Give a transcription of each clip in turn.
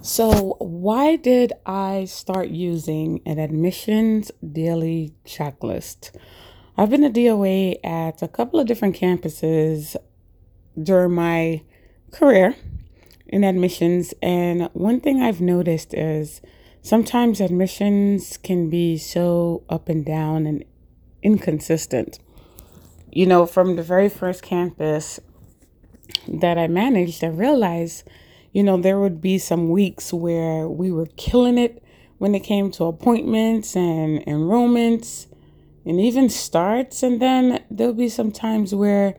So, why did I start using an admissions daily checklist? I've been a DOA at a couple of different campuses during my career in admissions, and one thing I've noticed is sometimes admissions can be so up and down and inconsistent. You know, from the very first campus that I managed, I realized you know, there would be some weeks where we were killing it when it came to appointments and enrollments and even starts. And then there'll be some times where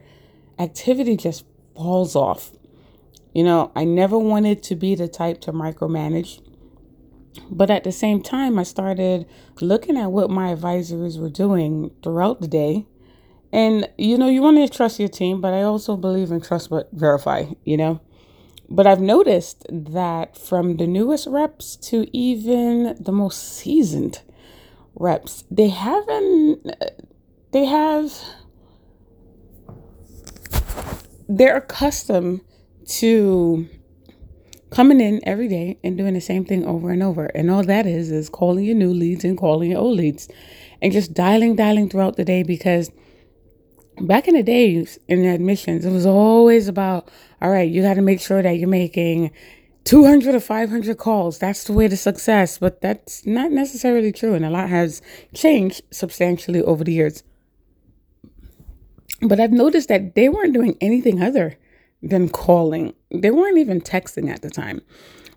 activity just falls off. You know, I never wanted to be the type to micromanage. But at the same time, I started looking at what my advisors were doing throughout the day. And, you know, you want to trust your team, but I also believe in trust but verify, you know? But I've noticed that from the newest reps to even the most seasoned reps, they haven't, they have, they're accustomed to coming in every day and doing the same thing over and over. And all that is, is calling your new leads and calling your old leads and just dialing, dialing throughout the day because back in the days in admissions, it was always about, all right, you got to make sure that you're making 200 or 500 calls. That's the way to success. But that's not necessarily true. And a lot has changed substantially over the years. But I've noticed that they weren't doing anything other than calling. They weren't even texting at the time.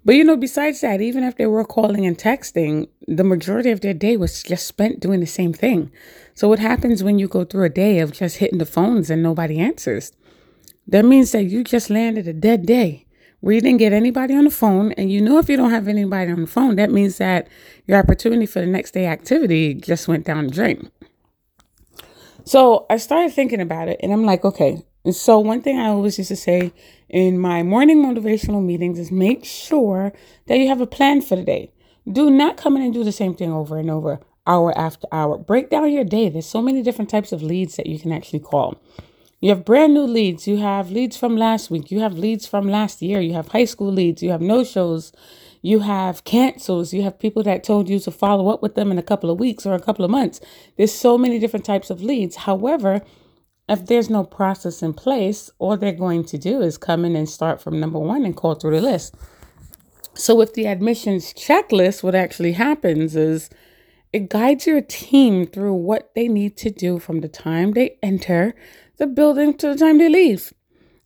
But you know, besides that, even if they were calling and texting, the majority of their day was just spent doing the same thing. So, what happens when you go through a day of just hitting the phones and nobody answers? That means that you just landed a dead day where you didn't get anybody on the phone. And you know, if you don't have anybody on the phone, that means that your opportunity for the next day activity just went down the drain. So, I started thinking about it and I'm like, okay, so, one thing I always used to say in my morning motivational meetings is make sure that you have a plan for the day. Do not come in and do the same thing over and over, hour after hour. Break down your day. There's so many different types of leads that you can actually call. You have brand new leads. You have leads from last week. You have leads from last year. You have high school leads. You have no shows. You have cancels. You have people that told you to follow up with them in a couple of weeks or a couple of months. There's so many different types of leads. However, if there's no process in place, all they're going to do is come in and start from number one and call through the list. So, with the admissions checklist, what actually happens is it guides your team through what they need to do from the time they enter the building to the time they leave.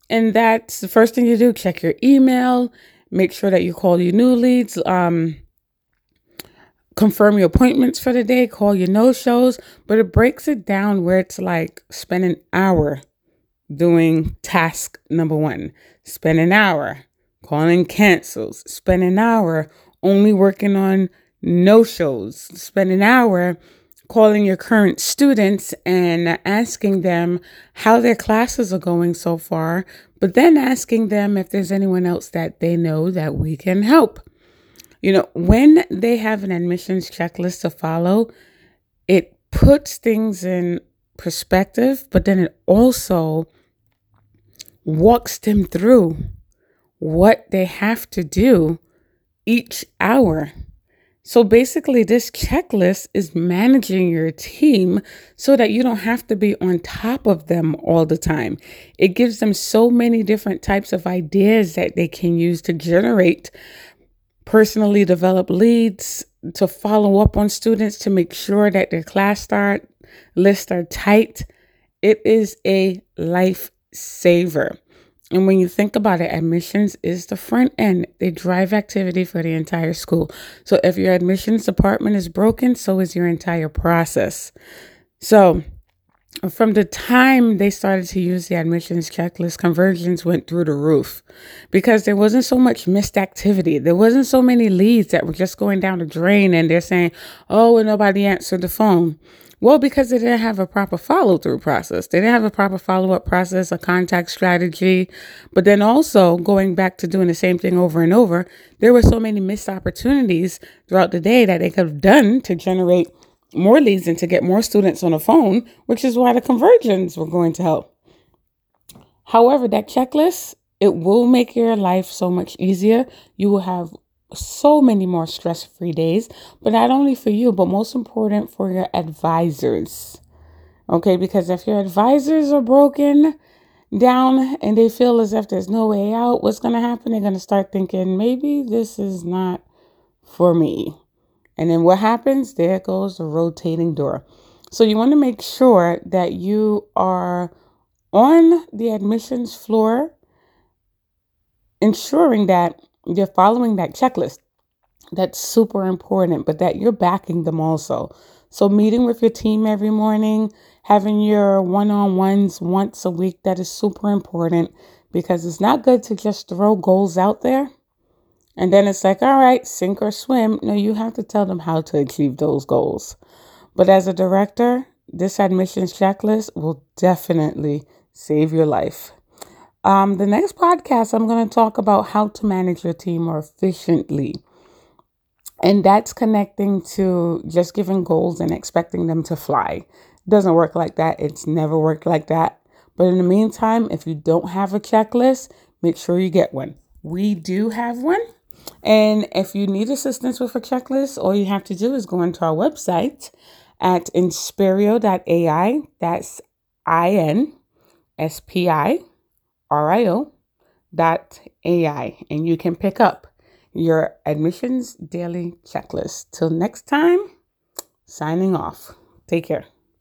And that's the first thing you do check your email, make sure that you call your new leads. Um, confirm your appointments for the day, call your no shows, but it breaks it down where it's like spend an hour doing task number one, spend an hour calling cancels, spend an hour only working on no shows, spend an hour calling your current students and asking them how their classes are going so far, but then asking them if there's anyone else that they know that we can help. You know, when they have an admissions checklist to follow, it puts things in perspective, but then it also walks them through what they have to do each hour. So basically, this checklist is managing your team so that you don't have to be on top of them all the time. It gives them so many different types of ideas that they can use to generate personally develop leads to follow up on students to make sure that their class start lists are tight. It is a lifesaver. And when you think about it, admissions is the front end. They drive activity for the entire school. So if your admissions department is broken, so is your entire process. So from the time they started to use the admissions checklist, conversions went through the roof because there wasn't so much missed activity. There wasn't so many leads that were just going down the drain and they're saying, oh, and nobody answered the phone. Well, because they didn't have a proper follow through process. They didn't have a proper follow up process, a contact strategy. But then also going back to doing the same thing over and over, there were so many missed opportunities throughout the day that they could have done to generate more leads and to get more students on the phone, which is why the conversions were going to help. However, that checklist, it will make your life so much easier. You will have so many more stress free days, but not only for you, but most important for your advisors. Okay, because if your advisors are broken down and they feel as if there's no way out, what's going to happen? They're going to start thinking, maybe this is not for me. And then what happens? There goes the rotating door. So you want to make sure that you are on the admissions floor, ensuring that you're following that checklist. That's super important, but that you're backing them also. So, meeting with your team every morning, having your one on ones once a week, that is super important because it's not good to just throw goals out there and then it's like, all right, sink or swim. No, you have to tell them how to achieve those goals. But as a director, this admissions checklist will definitely save your life. Um, the next podcast, I'm going to talk about how to manage your team more efficiently. And that's connecting to just giving goals and expecting them to fly. It doesn't work like that. It's never worked like that. But in the meantime, if you don't have a checklist, make sure you get one. We do have one. And if you need assistance with a checklist, all you have to do is go into our website at inspirio.ai. That's I N S P I R I O dot AI. And you can pick up your admissions daily checklist. Till next time, signing off. Take care.